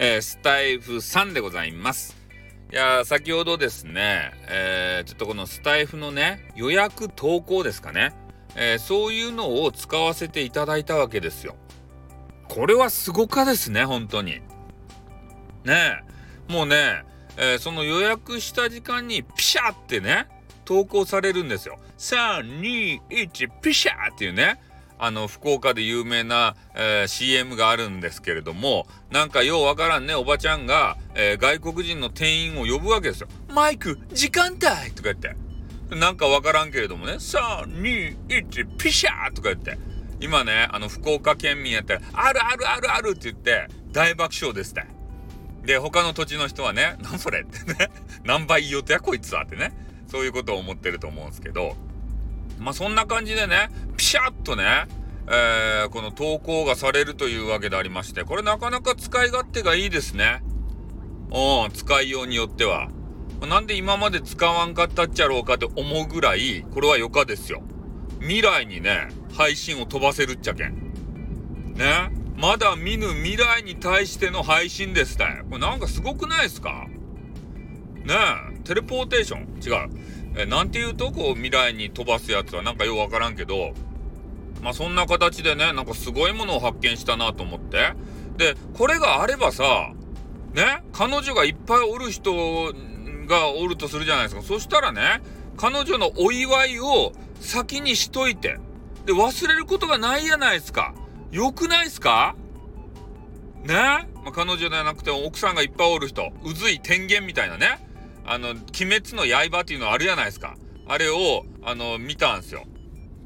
えー、スタイフ3でございます。いや先ほどですね、えー、ちょっとこのスタイフのね、予約投稿ですかね、えー、そういうのを使わせていただいたわけですよ。これはすごかですね、本当に。ねえ、もうね、えー、その予約した時間にピシャってね、投稿されるんですよ。3、2、1、ピシャっていうね、あの、福岡で有名な、えー、CM があるんですけれども、なんかようわからんね、おばちゃんが、えー、外国人の店員を呼ぶわけですよ。マイク、時間帯とか言って。なんかわからんけれどもね、3、2、1、ピシャーとか言って。今ね、あの、福岡県民やったら、あるあるあるあるって言って、大爆笑ですって。で、他の土地の人はね、なんそれってね、何倍言おうとやこいつはってね、そういうことを思ってると思うんですけど、まあそんな感じでね、ピシャッとね、えー、この投稿がされるというわけでありまして、これなかなか使い勝手がいいですね。うん、使いようによっては。なんで今まで使わんかったっちゃろうかって思うぐらい、これは余暇ですよ。未来にね、配信を飛ばせるっちゃけん。ね。まだ見ぬ未来に対しての配信ですたこれなんかすごくないですか？ねえ、テレポーテーション？違う。えなんていうとこう未来に飛ばすやつはなんかようわからんけど、まあそんな形でね、なんかすごいものを発見したなと思って。で、これがあればさ、ね、彼女がいっぱいおる人がおるとするじゃないですか。そしたらね、彼女のお祝いを先にしといて、で、忘れることがないやないですか。よくないですか？ね、まあ、彼女じゃなくて奥さんがいっぱいおる人、うずい天元みたいなね。あの、鬼滅の刃っていうのあるじゃないですか。あれを、あの、見たんですよ。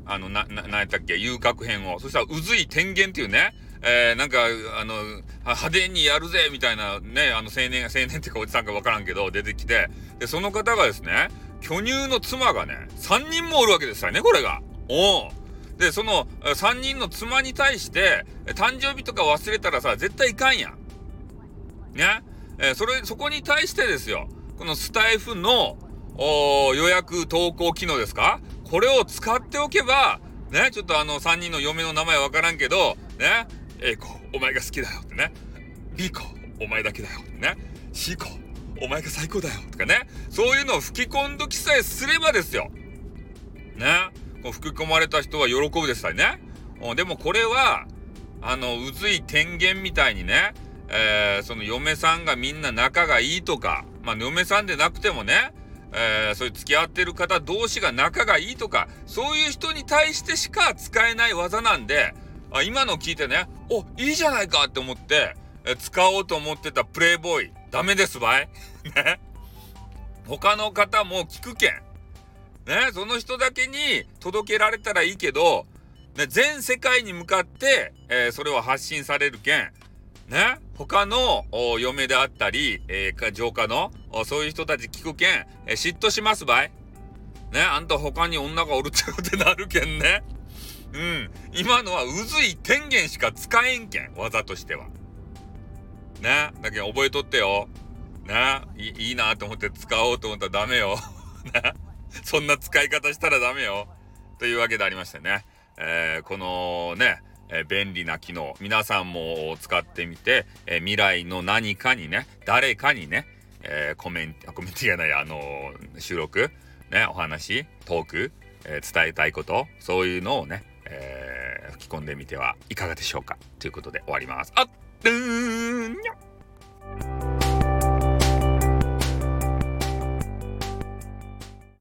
あの、な、な、なんやったっけ遊郭編を。そしたら、うずい天元っていうね、えー、なんか、あの、派手にやるぜみたいなね、あの青年、青年っていうかおじさんかわからんけど、出てきて、で、その方がですね、巨乳の妻がね、3人もおるわけですよね、これが。おで、その3人の妻に対して、誕生日とか忘れたらさ、絶対いかんやん。ね。えー、それ、そこに対してですよ。このスタイフの予約投稿機能ですか？これを使っておけば、ね、ちょっとあの3人の嫁の名前わからんけど、ね、A 子、お前が好きだよってね、B 子、お前だけだよってね、C 子、お前が最高だよとかね、そういうのを吹き込んどきさえすればですよ。ね、こう吹き込まれた人は喜ぶですからね。でもこれは、あの、うずい天元みたいにね、えー、その嫁さんがみんな仲がいいとか、まあ、嫁さんでなくてもね、えー、そういう付き合ってる方同士が仲がいいとか、そういう人に対してしか使えない技なんで、あ今の聞いてね、お、いいじゃないかって思って、え使おうと思ってたプレイボーイ、ダメですばい ね。他の方も聞くけん。ね、その人だけに届けられたらいいけど、ね、全世界に向かって、えー、それを発信されるけん、ね、他の嫁であったり、えー、浄化のそういう人たち聞くけん、えー、嫉妬しますばいね、あんた他に女がおるってことになるけんね。うん。今のは渦い天元しか使えんけん、技としては。ね。だけど覚えとってよ。ね。いいいなと思って使おうと思ったらダメよ。ね。そんな使い方したらダメよ。というわけでありましてね。えー、このね、え便利な機能、皆さんも使ってみて、え未来の何かにね、誰かにね、えコメント、コメントじゃない、あの収録、ね、お話、トーク、え伝えたいこと、そういうのをね、え、吹き込んでみてはいかがでしょうか。ということで終わります。あっ、